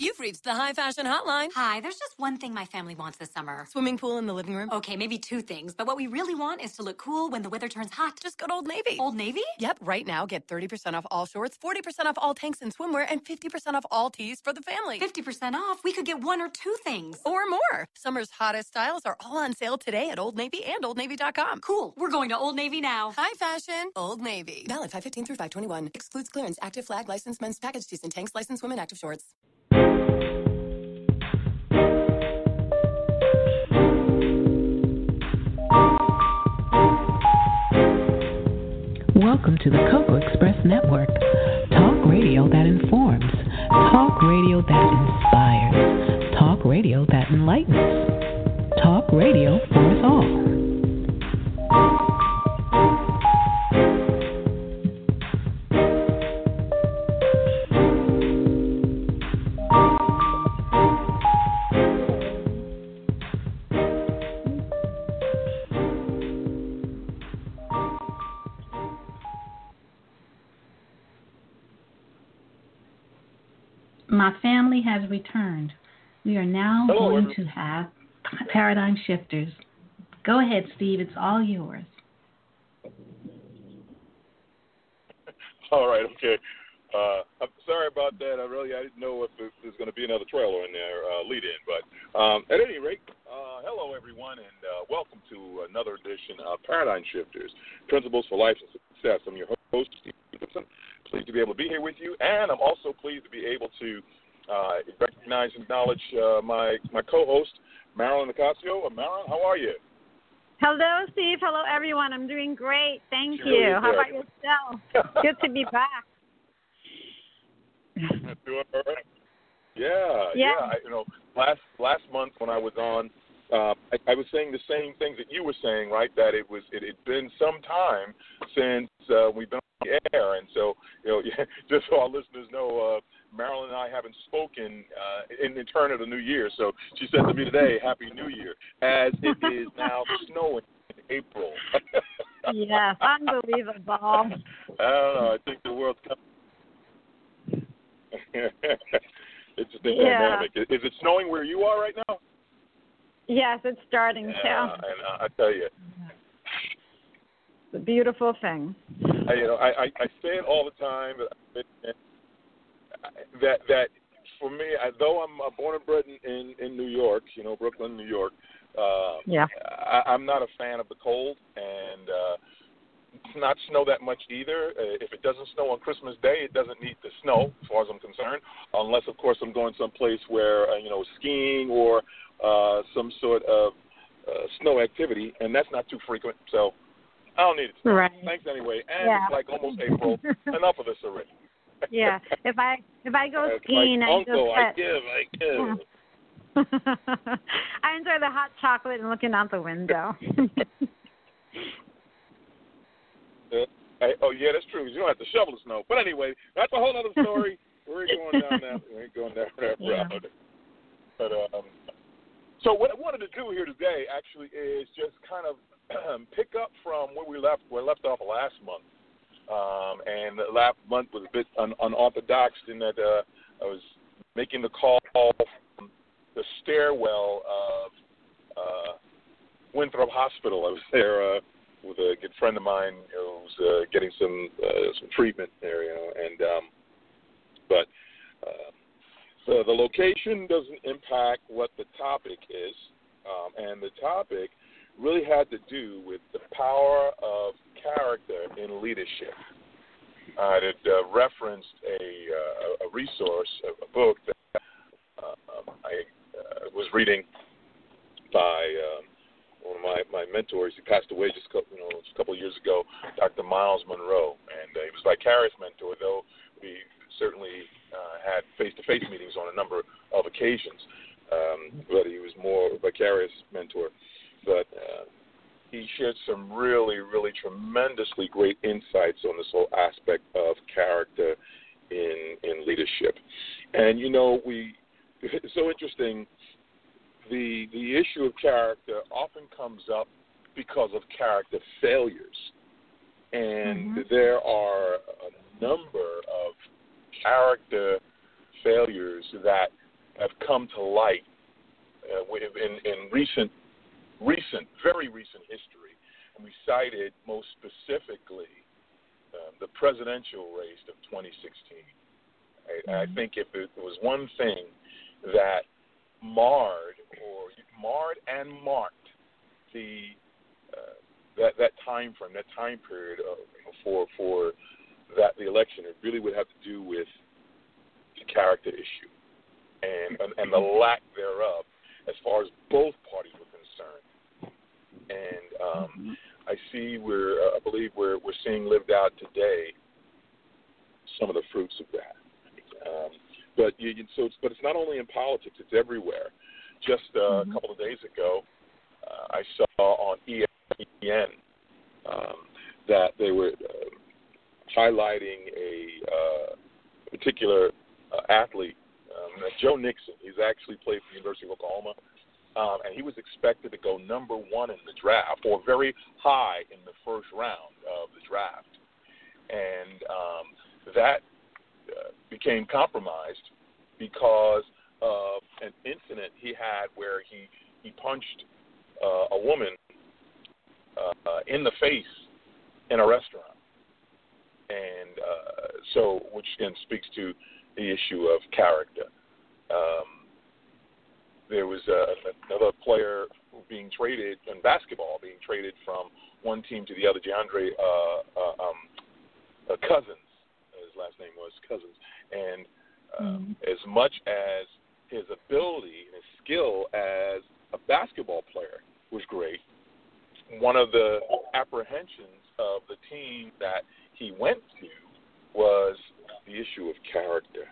You've reached the high fashion hotline. Hi, there's just one thing my family wants this summer. Swimming pool in the living room. Okay, maybe two things, but what we really want is to look cool when the weather turns hot. Just go to Old Navy. Old Navy? Yep, right now get 30% off all shorts, 40% off all tanks and swimwear, and 50% off all tees for the family. 50% off? We could get one or two things. Or more. Summer's hottest styles are all on sale today at Old Navy and OldNavy.com. Cool. We're going to Old Navy now. High fashion, Old Navy. Valid 515 through 521. Excludes clearance. Active flag, licensed men's package tees and tanks, licensed women active shorts. To the Cocoa ahead, Steve. It's all yours. All right, okay. Uh, I'm sorry about that. I really I didn't know if there's going to be another trailer in there, uh, lead in. But um, at any rate, uh, hello everyone, and uh, welcome to another edition of Paradigm Shifters, Principles for Life and Success. I'm your host, Steve Duncanson. Pleased to be able to be here with you, and I'm also pleased to be able to uh, recognize and acknowledge uh, my my co-host, Marilyn Ocasio. Uh, Marilyn, how are you? Hello, Steve. Hello, everyone. I'm doing great. Thank you. How good. about yourself? Good to be back. Doing all right. Yeah, Yeah. I, you know, last last month when I was on, uh, I, I was saying the same things that you were saying, right? That it was it had been some time since uh, we've been on the air, and so you know, just so our listeners know, uh, Marilyn and I haven't spoken uh, in the turn of the new year. So she said to me today, "Happy New Year," as it is now snowing in April. Yes, unbelievable. I don't know. I think the world's coming. it's just been Yeah. dynamic. Is it snowing where you are right now? Yes, it's starting Yeah, to. and uh, I tell you, It's a beautiful thing. I, you know, I, I I say it all the time that that that for me, I, though I'm uh, born and bred in, in in New York, you know, Brooklyn, New York. Uh, Yeah. I, I'm not a fan of the cold, and uh, it's not snow that much either. Uh, if it doesn't snow on Christmas Day, it doesn't need to snow, as far as I'm concerned, unless, of course, I'm going someplace where uh, you know skiing or uh, some sort of uh, snow activity, and that's not too frequent. So I don't need it. Right. Thanks anyway. And Yeah. it's like almost April. Enough of this already. Yeah. If I if I go It's skiing, I Uncle, I just give, I give. I enjoy the hot chocolate and looking out the window. Uh, I, oh yeah, that's true. You don't have to shovel the snow. But anyway, that's a whole other story. We're going down that. We ain't going down that Yeah. road. But um, so what I wanted to do here today actually is just kind of pick up from where we left. Where We left off last month, um, and the last month was a bit un- unorthodox in that uh, I was making the call from the stairwell of uh, Winthrop Hospital. I was there. Uh, with a good friend of mine who's uh, getting some uh, some treatment there, you know, and um, but uh, the the location doesn't impact what the topic is, um, and the topic really had to do with the power of character in leadership. I had uh, referenced a uh, a resource, a, a book that uh, um, I uh, was reading by. Um, one of my, my mentors. He passed away just a couple, you know, just a couple of years ago, Dr. Myles Munroe, and uh, he was vicarious mentor, though we certainly uh, had face-to-face meetings on a number of occasions. Um, but he was more vicarious mentor. But uh, he shared some really, really tremendously great insights on this whole aspect of character in in leadership. And you know, we it's so interesting. The the issue of character often comes up because of character failures, and Mm-hmm. there are a number of character failures that have come to light uh, in, in recent, recent, very recent history, and we cited most specifically um, the presidential race of 2016. I, I think if it was one thing that marred or marred and marked the uh, that that time frame, that time period of, for for that the election, it really would have to do with the character issue and and, and the lack thereof as far as both parties were. And um, I see we're uh, I believe we're we're seeing lived out today some of the fruits of that. Um, but you, you- so it's, but it's not only in politics; it's everywhere. Just uh, a couple of days ago, uh, I saw on ESPN um, that they were uh, highlighting a uh, particular uh, athlete, um, Joe Mixon. He's actually played for the University of Oklahoma, um, and he was expected to go number one in the draft, or very high in the first round of the draft, and um, that uh, became compromised because of an incident he had where he he punched uh, a woman uh, in the face in a restaurant, and uh, so which again speaks to the issue of character. Um, there was uh, another player being traded in basketball, being traded from one team to the other. DeAndre uh, uh, um, uh, Cousins, his last name was Cousins, and um, as much as his ability and his skill as a basketball player was great, one of the apprehensions of the team that he went to was the issue of character.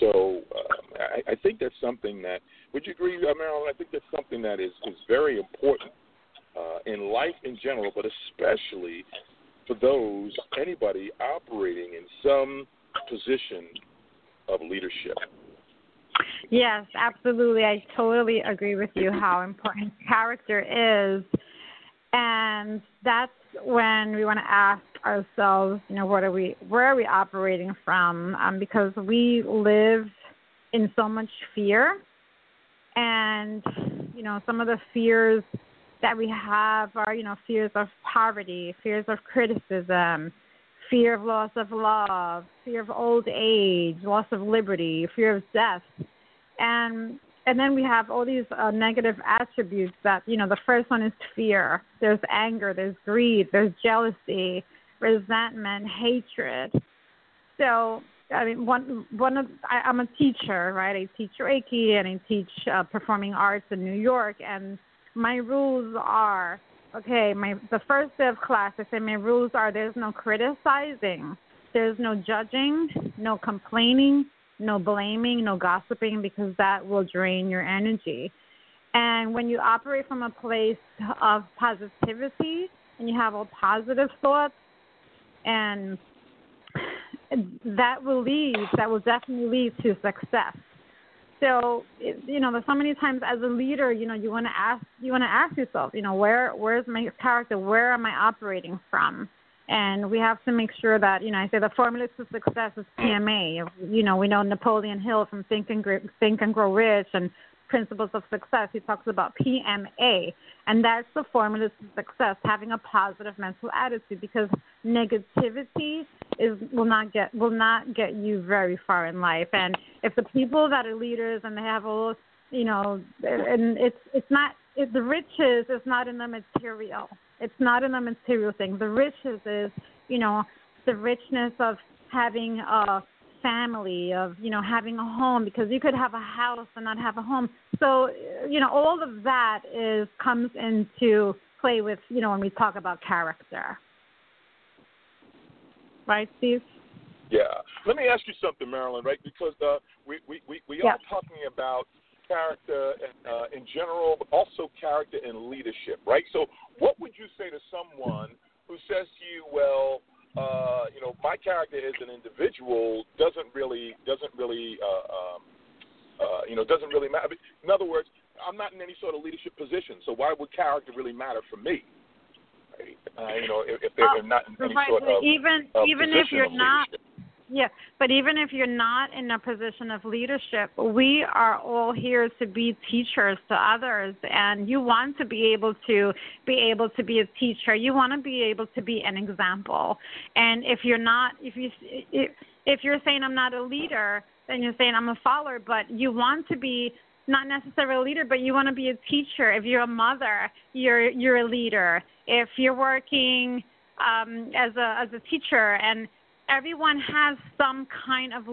So um, I, I think that's something that. Would you agree, uh, Marilyn? I think that's something that is is very important uh, in life in general, but especially for those anybody operating in some position of leadership. Yes, absolutely. I totally agree with you how important character is. And that's when we want to ask ourselves, you know, what are we where are we operating from? Um, because we live in so much fear and you know, some of the fears that we have are, you know, fears of poverty, fears of criticism, fear of loss of love, fear of old age, loss of liberty, fear of death. And and then we have all these uh, negative attributes that you know the first one is fear there's anger there's greed there's jealousy resentment hatred. So i mean one one of I, i'm a teacher right? I teach reiki and i teach uh, performing arts in new york. And my rules are okay my the first day of class i say my rules are there's no criticizing there's no judging no complaining no blaming, no gossiping, because that will drain your energy. And when you operate from a place of positivity and you have all positive thoughts, and that will lead, that will definitely lead to success. So, you know, there's so many times as a leader, you know, you want to ask, you want to ask yourself, you know, where, where's my character? Where am I operating from? and we have to make sure that you know I say the formula to success is PMA. You know we know Napoleon Hill from Think and Think and Grow Rich and Principles of Success. He talks about PMA, and that's the formula to success: having a positive mental attitude. Because negativity is will not get will not get you very far in life. And if the people that are leaders and they have all you know, and it's it's not it, the riches is not in the material. It's not in the material thing. The riches is, you know, the richness of having a family, of you know having a home, because you could have a house and not have a home. So, you know, all of that is comes into play with you know when we talk about character, right, Steve? Yeah. Let me ask you something, Marilyn, right? Because uh, we we we, we Yeah. are talking about character and, uh, in general, but also character and leadership, right? So, what would you say to someone who says to you, "Well, uh, you know, my character as an individual doesn't really doesn't really uh, um, uh, you know doesn't really matter." In other words, I'm not in any sort of leadership position, so why would character really matter for me? Right? Uh, you know, if, if they're Oh, not in any Right, sort of, even of even if you're of not leadership. Yeah, but even if you're not in a position of leadership, we are all here to be teachers to others and you want to be able to be able to be a teacher. You want to be able to be an example. And if you're not if you if, if you're saying I'm not a leader, then you're saying I'm a follower, but you want to be not necessarily a leader, but you want to be a teacher. If you're a mother, you're you're a leader. If you're working um, as a as a teacher and everyone has some kind of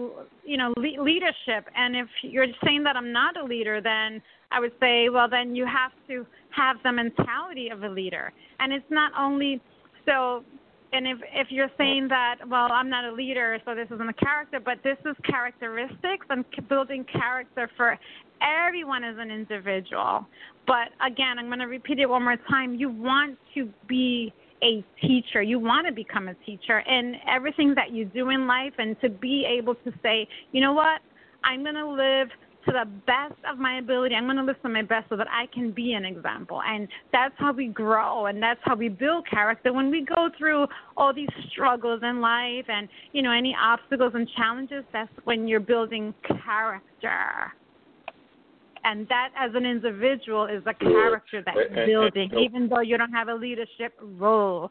you know le- leadership. And if you're saying that I'm not a leader then I would say well then you have to have the mentality of a leader. And it's not only so and if if you're saying that well I'm not a leader so this isn't a character but this is characteristics and building character for everyone as an individual. But again I'm going to repeat it one more time. You want to be a teacher. You want to become a teacher in everything that you do in life and to be able to say, you know what, I'm going to live to the best of my ability. I'm going to live to my best so that I can be an example. And that's how we grow and that's how we build character. When we go through all these struggles in life and, you know, any obstacles and challenges, that's when you're building character. And that, as an individual, is a character that you're building, even though you don't have a leadership role.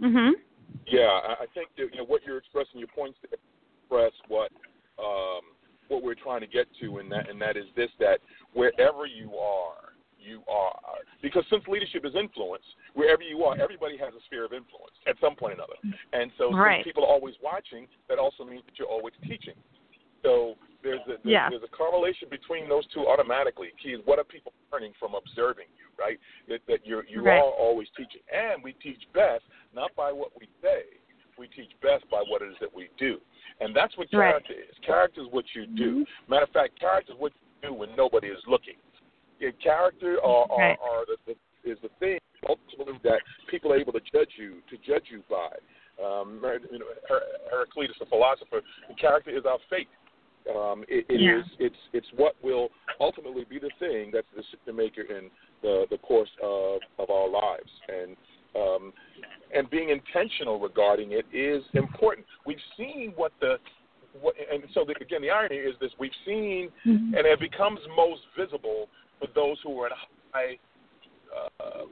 Mhm. Yeah, I I think that, you know what you're expressing your points to express what um, what we're trying to get to, and that and that is this: that wherever you are, you are because since leadership is influence, wherever you are, everybody has a sphere of influence at some point or another. And so, Right. since people are always watching, that also means that you're always teaching. So there's a, there's, Yeah. there's a correlation between those two automatically. Key is what are people learning from observing you, right? That, that you're you Right. are always teaching, and we teach best not by what we say, we teach best by what it is that we do, and that's what Right. character is. Character is what you do. Mm-hmm. Matter of fact, character is what you do when nobody is looking. Your character are, are, Right. are the, the, is the thing ultimately that people are able to judge you to judge you by. Um, you know, Her- Heraclitus, the philosopher, the character is our fate. Um, it, it Yeah. is, it's it's what will ultimately be the thing that's the decision maker in the the course of of our lives and um, and being intentional regarding it is important. We've seen what the what, and so the, again the irony is this: we've seen Mm-hmm. and it becomes most visible for those who are in high uh,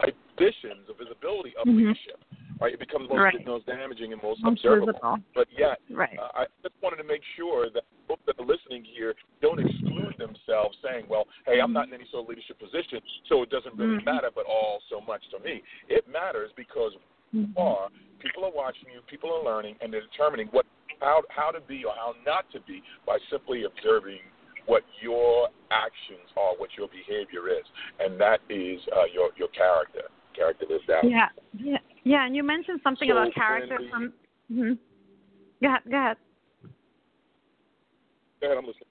positions of visibility of Mhm. leadership. Right, it becomes most, Right. most damaging and most, Most observable. visible. But yet, Right. uh, I just wanted to make sure that folks that are listening here don't exclude themselves, saying, "Well, hey, I'm not in any sort of leadership position, so it doesn't really Mhm. matter." But all so much to me, it matters because you are people are watching you, people are learning, and they're determining what how how to be or how not to be by simply observing what your actions are, what your behavior is, and that is uh, your your character. Character is that. Yeah, yeah, yeah. And you mentioned something So about character from. hmm Go ahead. Go ahead. Go ahead, I'm listening.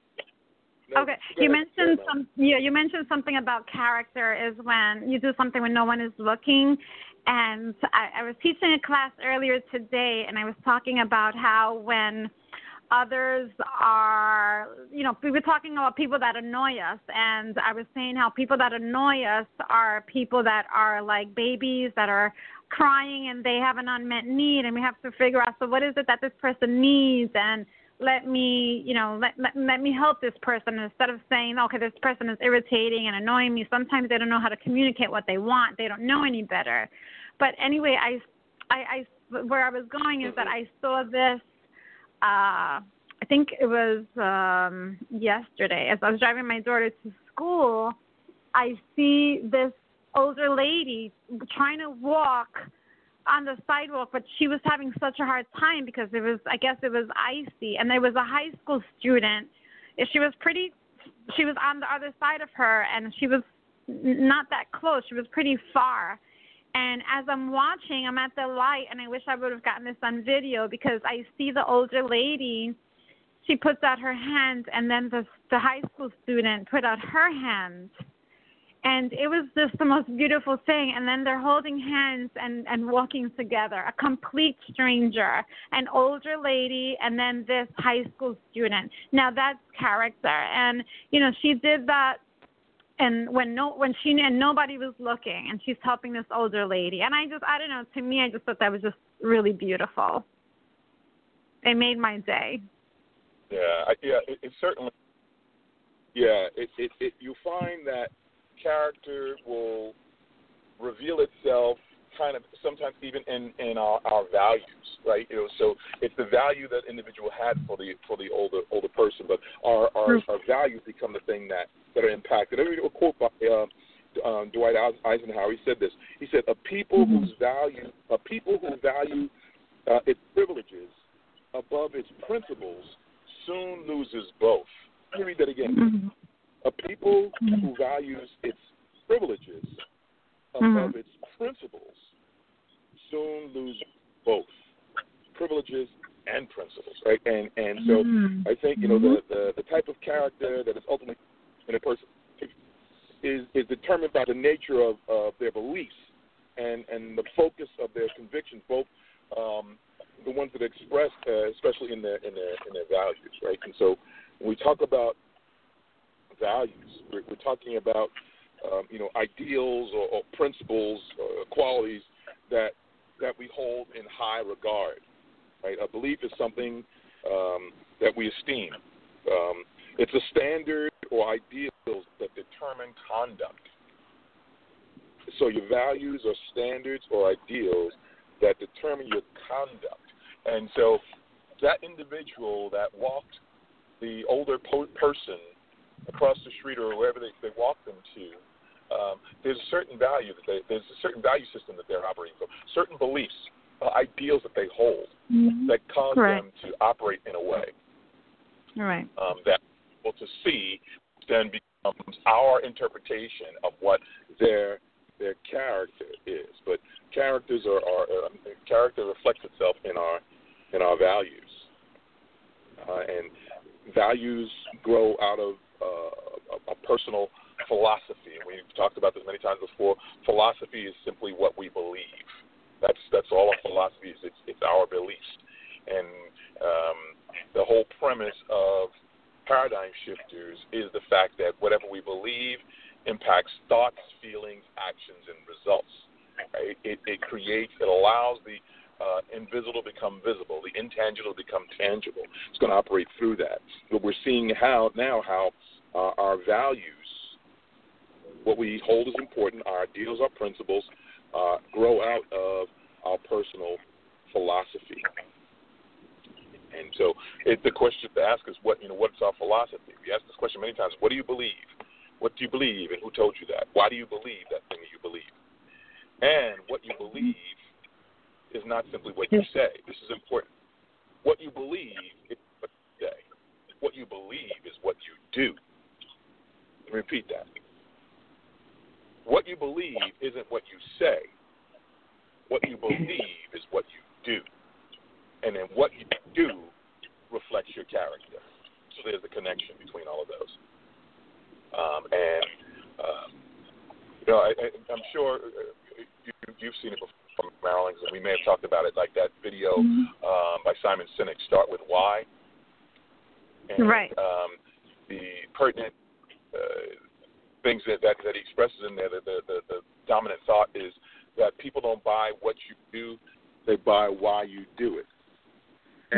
No, Okay. You ahead. Mentioned some. Yeah, you mentioned something about character is when you do something when no one is looking. And I, I was teaching a class earlier today, and I was talking about how when others are, you know, we were talking about people that annoy us, and I was saying how people that annoy us are people that are like babies that are crying and they have an unmet need, and we have to figure out so what is it that this person needs and let me, you know, let, let let me help this person instead of saying, okay, this person is irritating and annoying me. Sometimes they don't know how to communicate what they want. They don't know any better. But anyway, I, I, I where I was going is that I saw this. Uh, I think it was um, yesterday as I was driving my daughter to school. I see this older lady trying to walk on the sidewalk, but she was having such a hard time because it was, I guess it was icy, and there was a high school student. She was pretty, she was on the other side of her, and she was not that close. She was pretty far, And as I'm watching, I'm at the light, and I wish I would have gotten this on video because I see the older lady. She puts out her hand, and then the the high school student put out her hand, and it was just the most beautiful thing. And then they're holding hands and and walking together. A complete stranger, an older lady, and then this high school student. Now that's character, and you know she did that and when no when she and nobody was looking and she's helping this older lady and i just i don't know to me i just thought that was just really beautiful it made my day Yeah, I, yeah, it, it certainly. Yeah, it, it it you find that character will reveal itself kind of sometimes even in in our, our values, right? You know, so it's the value that individual had for the for the older older person, but our our, our values become the thing that that are impacted. I read a quote by uh, um, Dwight Eisenhower. He said this. He said, "A people whose value, a people who value uh, its privileges above its principles, soon loses both." Let me read that again. Mm-hmm. A people who values its privileges above its principles soon lose both privileges and principles, right? And and so Mhm. I think you know the, the the type of character that is ultimately in a person is is determined by the nature of, of their beliefs and and the focus of their convictions, both um, the ones that are expressed, uh, especially in their in their in their values, right? And so when we talk about values, we're, we're talking about um, you know ideals or, or principles, or qualities that that we hold in high regard, right? A belief is something um, that we esteem. Um, it's a standard or ideals that determine conduct. So your values are standards or ideals that determine your conduct. And so that individual that walked the older po- person across the street or wherever they, they walked them to, um, there's a certain value that they, there's a certain value system that they're operating from, certain beliefs, uh, ideals that they hold that cause Correct. them to operate in a way All right. um, that we're to see then becomes our interpretation of what their their character is. But characters are, are um, character reflects itself in our in our values, uh, and values grow out of a, a personal philosophy. And we've talked about this many times before. Philosophy is simply what we believe. That's that's all a philosophy is. It's, it's our beliefs, and um, the whole premise of paradigm shifters is the fact that whatever we believe impacts thoughts, feelings, actions, and results. Right? It, it creates, it allows the uh, invisible become visible, the intangible become tangible. It's going to operate through that. But we're seeing how now how uh, our values, what we hold as important, our ideals, our principles, uh, grow out of our personal philosophy. And so it, the question to ask is what you know what's our philosophy? We ask this question many times. What do you believe? What do you believe, and who told you that? Why do you believe that thing that you believe? And what you believe is not simply what you say. This is important. What you believe is what you say. What you believe is what you do. Let me repeat that. What you believe isn't what you say. What you believe is what you do. And then what you do reflects your character. So there's a connection between all of those. Um, and, um, you know, I, I, I'm sure uh, you, you've seen it before from Marilyn, and we may have talked about it, like that video um, by Simon Sinek, Start With Why. And, Right. Um, the pertinent uh, things that, that, that he expresses in there, the, the, the, the dominant thought is that people don't buy what you do, they buy why you do it.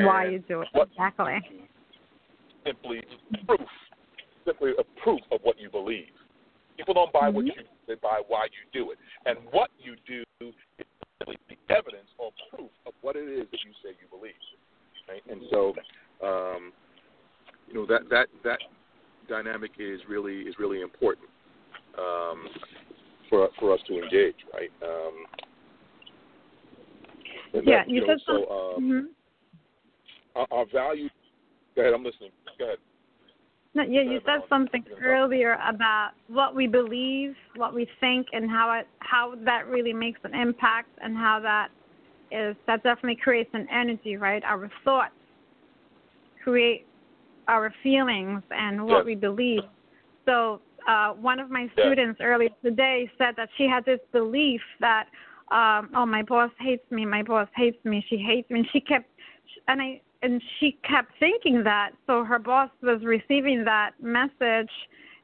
Why you do it. Exactly. simply proof, simply a proof of what you believe. People don't buy what you do, they buy why you do it. And what you do is evidence or proof of what it is that you say you believe. Right? And so um, you know that that that dynamic is really is really important um, for for us to engage, right? Um, Yeah, that, you know, said so um, Mhm. our, our value. Go ahead, I'm listening. Go ahead. No, yeah, you said something earlier about what we believe, what we think, and how it how that really makes an impact, and how that is that definitely creates an energy, right? Our thoughts create our feelings and what Yes. we believe. So uh, one of my Yes. students earlier today said that she had this belief that um, oh my boss hates me, my boss hates me, she hates me, and she kept and I and she kept thinking that so her boss was receiving that message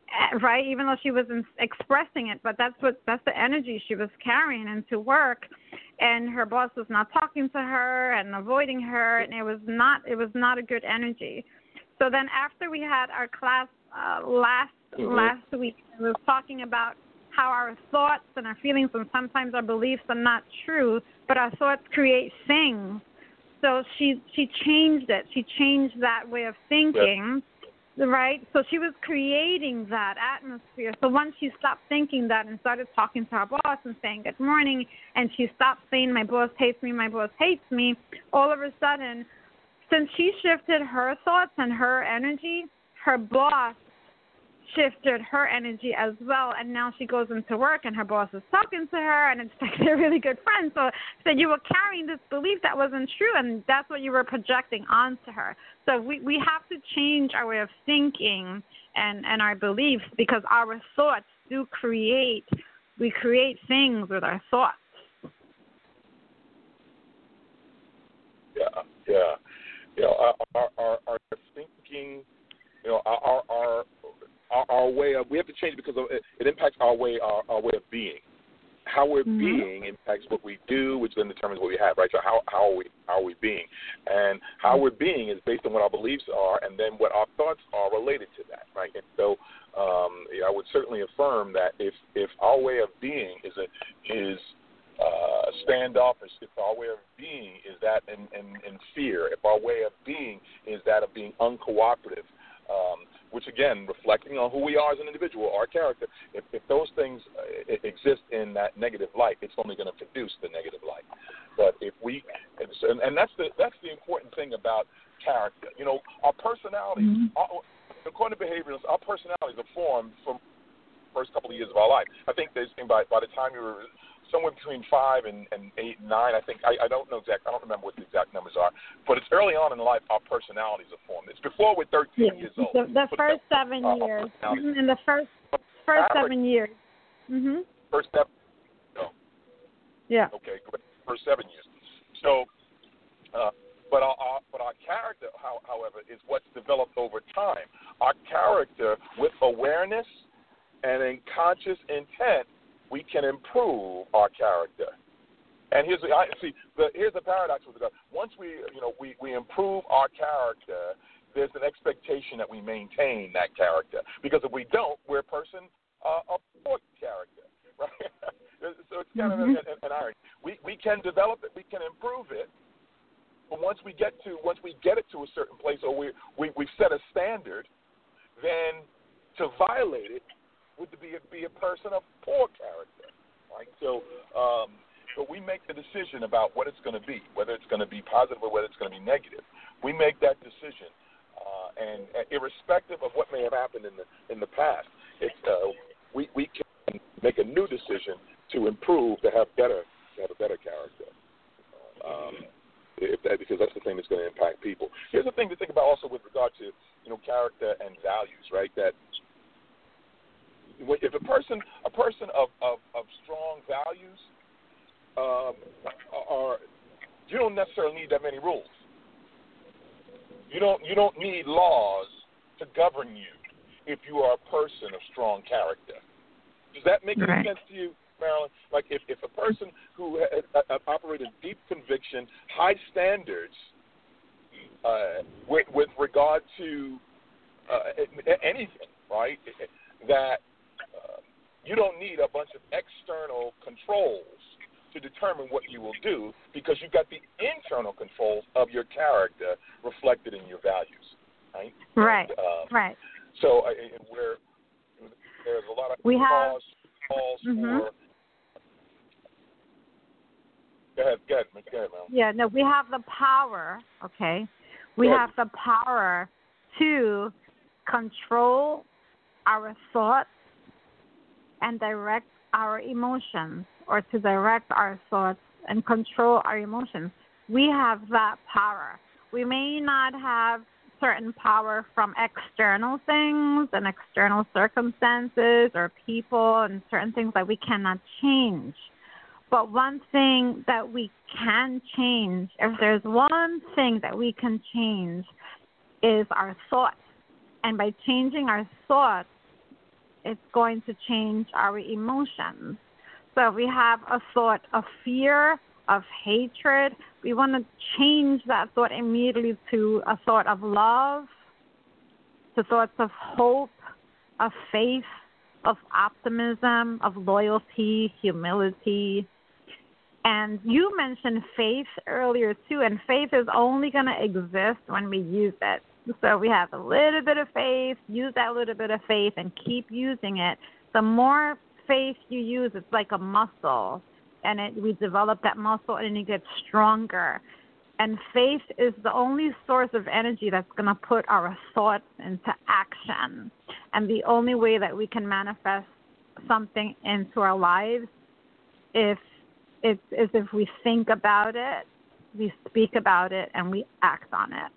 eh, right even though she wasn't expressing it but that's what that's the energy she was carrying into work. And her boss was not talking to her and avoiding her and it was not it was not a good energy. So then after we had our class uh, last Mhm. last week we was talking about how our thoughts and our feelings and sometimes our beliefs are not true but our thoughts create things so she she changed it. She changed that way of thinking right? So she was creating that atmosphere. So once she stopped thinking that and started talking to her boss and saying good morning and she stopped saying my boss hates me my boss hates me all of a sudden since she shifted her thoughts and her energy her boss shifted her energy as well and now she goes into work and her boss is talking to her and it's like they're really good friends. So so you were carrying this belief that wasn't true and that's what you were projecting onto her. So we we have to change our way of thinking and and our beliefs because our thoughts do create we create things with our thoughts. Yeah, yeah. You know, our our our, thinking, you know, our our our our, way of we have to change because of, it, it impacts our way our, our way of being. How we're Mhm. being impacts what we do, which then determines what we have, right? So how how are we how are we being, and how we're being is based on what our beliefs are, and then what our thoughts are related to that, right? And so, um, yeah, I would certainly affirm that if if our way of being is a is uh, standoffish, if our way of being is that in, in, in fear, if our way of being is that of being uncooperative, um, which again, reflecting on who we are as an individual, our character, if, if those things uh, exist in that negative light, it's only going to produce the negative light. But if we, and, and that's the that's the important thing about character. You know, our personalities, our, according to behavioralists, our personalities are formed from first couple of years of our life. I think there's by by the time you were somewhere between five and, and eight, nine. I think I, I don't know exact. I don't remember what the exact numbers are, but it's early on in life our personalities are formed. It's before we're 13 years old. the, the first that- seven our years Mhm, in the first first Average. seven years Mm hmm. First step. No. yeah Okay, great. First seven years. So, uh, but our, our but our character, how, however, is what's developed over time. Our character, with awareness and in conscious intent, we can improve our character. And here's the I see the here's the paradox with regard. Once we you know we, we improve our character, there's an expectation that we maintain that character. Because if we don't, we're a person uh, of poor character, right? so it's kind of an, an, an irony. We we can develop it, we can improve it, but once we get to once we get it to a certain place, or we we we've set a standard, then to violate it would be a, be a person of poor character, right? So, um, but we make the decision about what it's going to be, whether it's going to be positive or whether it's going to be negative. We make that decision, uh, and uh, irrespective of what may have happened in the in the past, it's uh, we we can make a new decision to improve, to have better, to have a better character. Um, if that, because that's the thing that's going to impact people. Here's the thing to think about also with regard to you know character and values, right? That if a person a person of of, of strong values um, are you don't necessarily need that many rules. You don't you don't need laws to govern you if you are a person of strong character. Does that make Right. sense to you, Marilyn? Like if, if a person who ha- operated deep conviction, high standards uh, with, with regard to uh, anything, right? That uh, you don't need a bunch of external controls to determine what you will do because you've got the internal controls of your character reflected in your values, right? right And, uh, right so uh, where there's a lot of We have- calls, calls Mhm. for. Go ahead, go ahead, go ahead, Mel. Yeah, no, we have the power, okay? We have the power to control our thoughts and direct our emotions, or to direct our thoughts and control our emotions. We have that power. We may not have certain power from external things and external circumstances or people and certain things that we cannot change. But one thing that we can change, if there's one thing that we can change, is our thoughts. And by changing our thoughts, it's going to change our emotions. So if we have a thought of fear, of hatred, we want to change that thought immediately to a thought of love, to thoughts of hope, of faith, of optimism, of loyalty, humility. And you mentioned faith earlier too, and faith is only going to exist when we use it. So we have a little bit of faith, use that little bit of faith, and keep using it. The more faith you use, it's like a muscle, and it, we develop that muscle, and it gets stronger. And faith is the only source of energy that's going to put our thoughts into action. And the only way that we can manifest something into our lives if it's is if we think about it, we speak about it, and we act on it.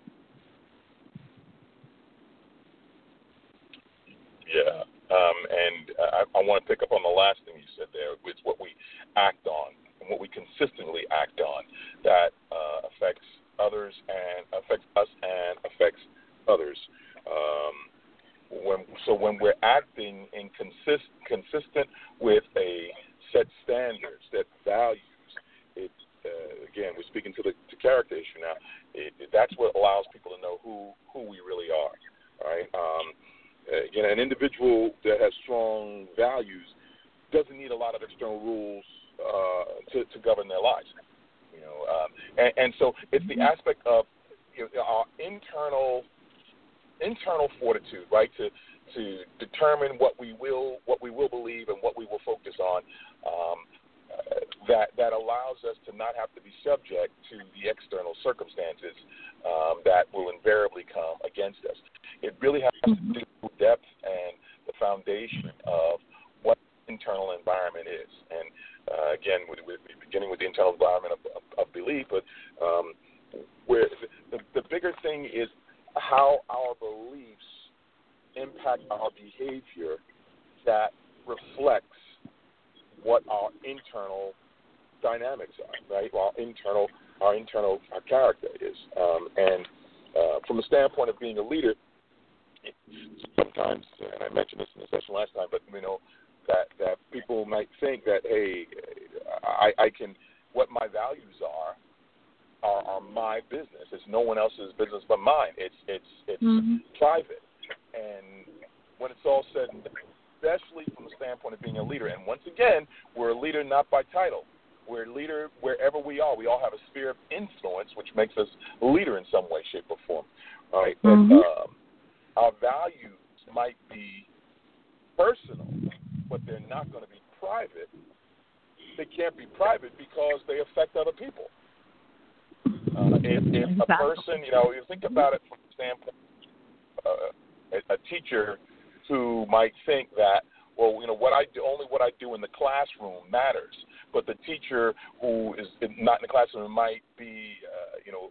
Yeah, um, and I, I want to pick up on the last thing you said there, which what we act on and what we consistently act on that uh, affects others and affects us and affects others. Um, when, so when we're acting in consist, consistent with a set standard, set values, it uh, again we're speaking to the to character issue now. It, it, that's what allows people to know who who we really are. Right. Um, uh, you know, an individual that has strong values doesn't need a lot of external rules uh, to, to govern their lives. You know, um, and, and so it's the aspect of you know, our internal internal fortitude, right? To to determine what we will what we will believe and what we will focus on. Um, uh, that that allows us to not have to be subject to the external circumstances um, that will invariably come against us. It really has to do with depth and the foundation of what internal environment is. And uh, again, with, with, beginning with the internal environment of, of, of belief, but um, where the, the bigger thing is how our beliefs impact our behavior that reflects what our internal dynamics are, right? Our internal, our internal, our character is, um, and uh, from the standpoint of being a leader, sometimes, and I mentioned this in the session last time, but you know that that people might think that hey, I, I can what my values are are, are my business. It's no one else's business but mine. It's it's it's mm-hmm. private, and when it's all said and done, especially from the standpoint of being a leader. And once again, we're a leader not by title. We're a leader wherever we are. We all have a sphere of influence, which makes us a leader in some way, shape, or form. All right? mm-hmm. But, um, our values might be personal, but they're not going to be private. They can't be private because they affect other people. Uh, if, if a person, you know, you think about it from the standpoint, uh, a, a teacher who might think that, well, you know, what I do, only what I do in the classroom matters, but the teacher who is not in the classroom might be, uh, you know,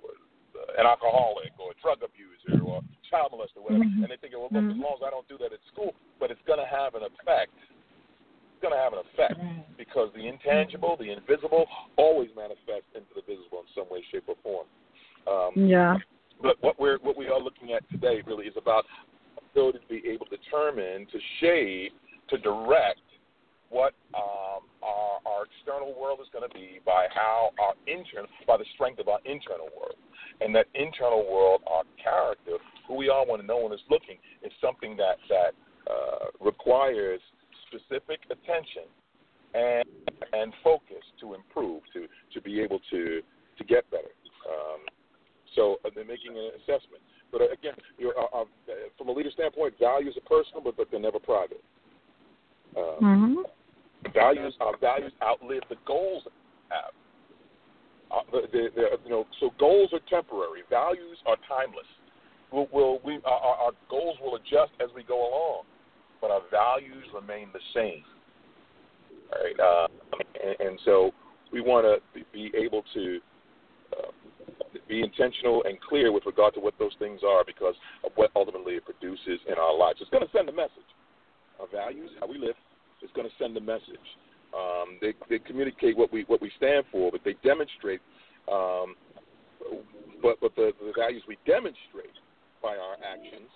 an alcoholic or a drug abuser or child molester, whatever, mm-hmm. and they think, well, look, mm-hmm. as long as I don't do that at school, but it's going to have an effect. It's going to have an effect because the intangible, the invisible, always manifests into the visible in some way, shape, or form. Um, yeah. But what we're what we are looking at today really is about ability to be able to determine, to shape, to direct what um, our, our external world is going to be by how our internal, by the strength of our internal world, and that internal world, our character, who we are when no one is looking, is something that that uh, requires specific attention and and focus to improve, to to be able to to get better. Um, so uh, they're making an assessment. But uh, again, uh, uh, from a leader standpoint, values are personal, but, but they're never private. Um, mm-hmm. Values, our values outlive the goals that we have. Uh, they're, you know, so goals are temporary. Values are timeless. We'll, we'll, we, our, our goals will adjust as we go along, but our values remain the same. All right, uh, and, and so we want to be able to uh, be intentional and clear with regard to what those things are because of what ultimately it produces in our lives. It's going to send a message. Our values, how we live, is going to send a message. Um, they, they communicate what we what we stand for, but they demonstrate. Um, but but the, the values we demonstrate by our actions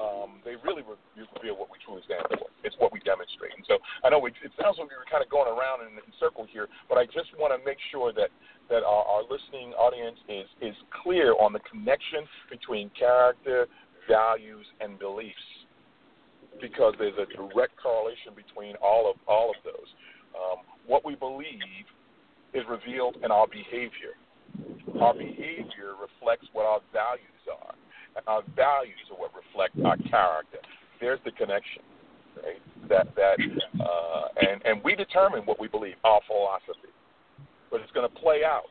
um, they really reveal what we truly stand for. It's what we demonstrate. And so I know we, it sounds like we were kind of going around in a circle here, but I just want to make sure that that our, our listening audience is is clear on the connection between character, values, and beliefs, because there's a direct correlation between all of all of those. Um, what we believe is revealed in our behavior. Our behavior reflects what our values are our values are what reflect our character. There's the connection, right? That that uh, and and we determine what we believe, our philosophy, but it's going to play out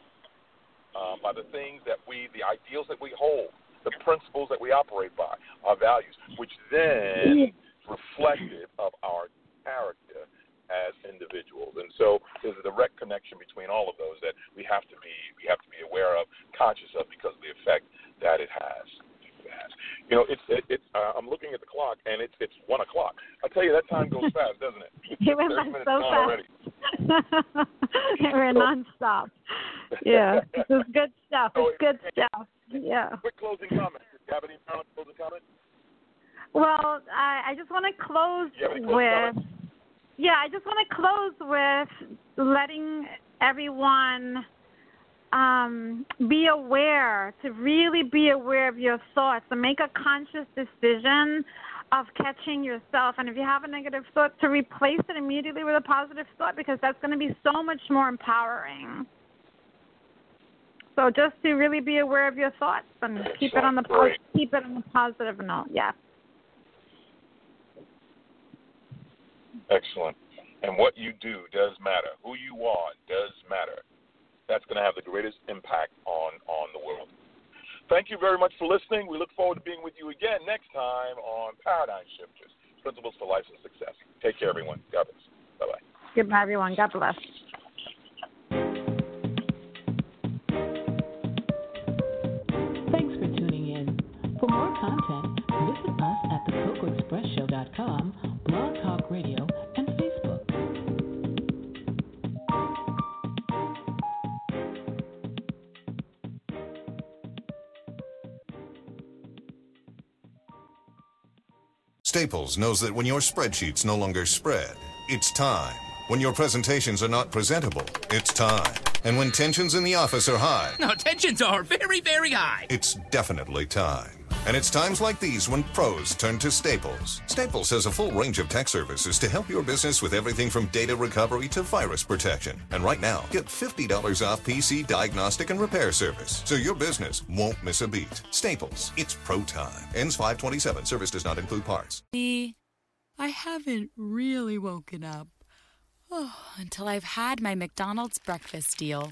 uh, by the things that we, the ideals that we hold, the principles that we operate by, our values, which then reflective of our character as individuals. And so there's a direct connection between all of those that we have to be we have to be aware of, conscious of because of the effect that it has. You know, it's it, it's. Uh, I'm looking at the clock, and it's it's one o'clock. I tell you, that time goes fast, doesn't it? it went by so fast. it ran nonstop. Yeah, this is good stuff. It's good stuff. Yeah. Quick closing comment. Do you have any closing comment? Well, I, I just want to close with. Yeah, I just want to close with letting everyone um, be aware, to really be aware of your thoughts and make a conscious decision of catching yourself. And if you have a negative thought, to replace it immediately with a positive thought because that's going to be so much more empowering. So just to really be aware of your thoughts and keep it on the po- keep it on the positive note. Yeah. Excellent. And what you do does matter. Who you are does matter that's going to have the greatest impact on on the world. Thank you very much for listening. We look forward to being with you again next time on Paradigm Shifters Principles for Life and Success. Take care, everyone. God bless. Bye bye. Goodbye, everyone. God bless. Thanks for tuning in. For more content, visit us at thecocoexpressshow.com, Staples knows that when your spreadsheets no longer spread, it's time. When your presentations are not presentable, it's time. And when tensions in the office are high, no, tensions are very, very high. It's definitely time. And it's times like these when pros turn to Staples. Staples has a full range of tech services to help your business with everything from data recovery to virus protection. And right now, get $50 off PC diagnostic and repair service so your business won't miss a beat. Staples, it's pro time. Ends 527. Service does not include parts. I haven't really woken up. Oh, until I've had my McDonald's breakfast deal.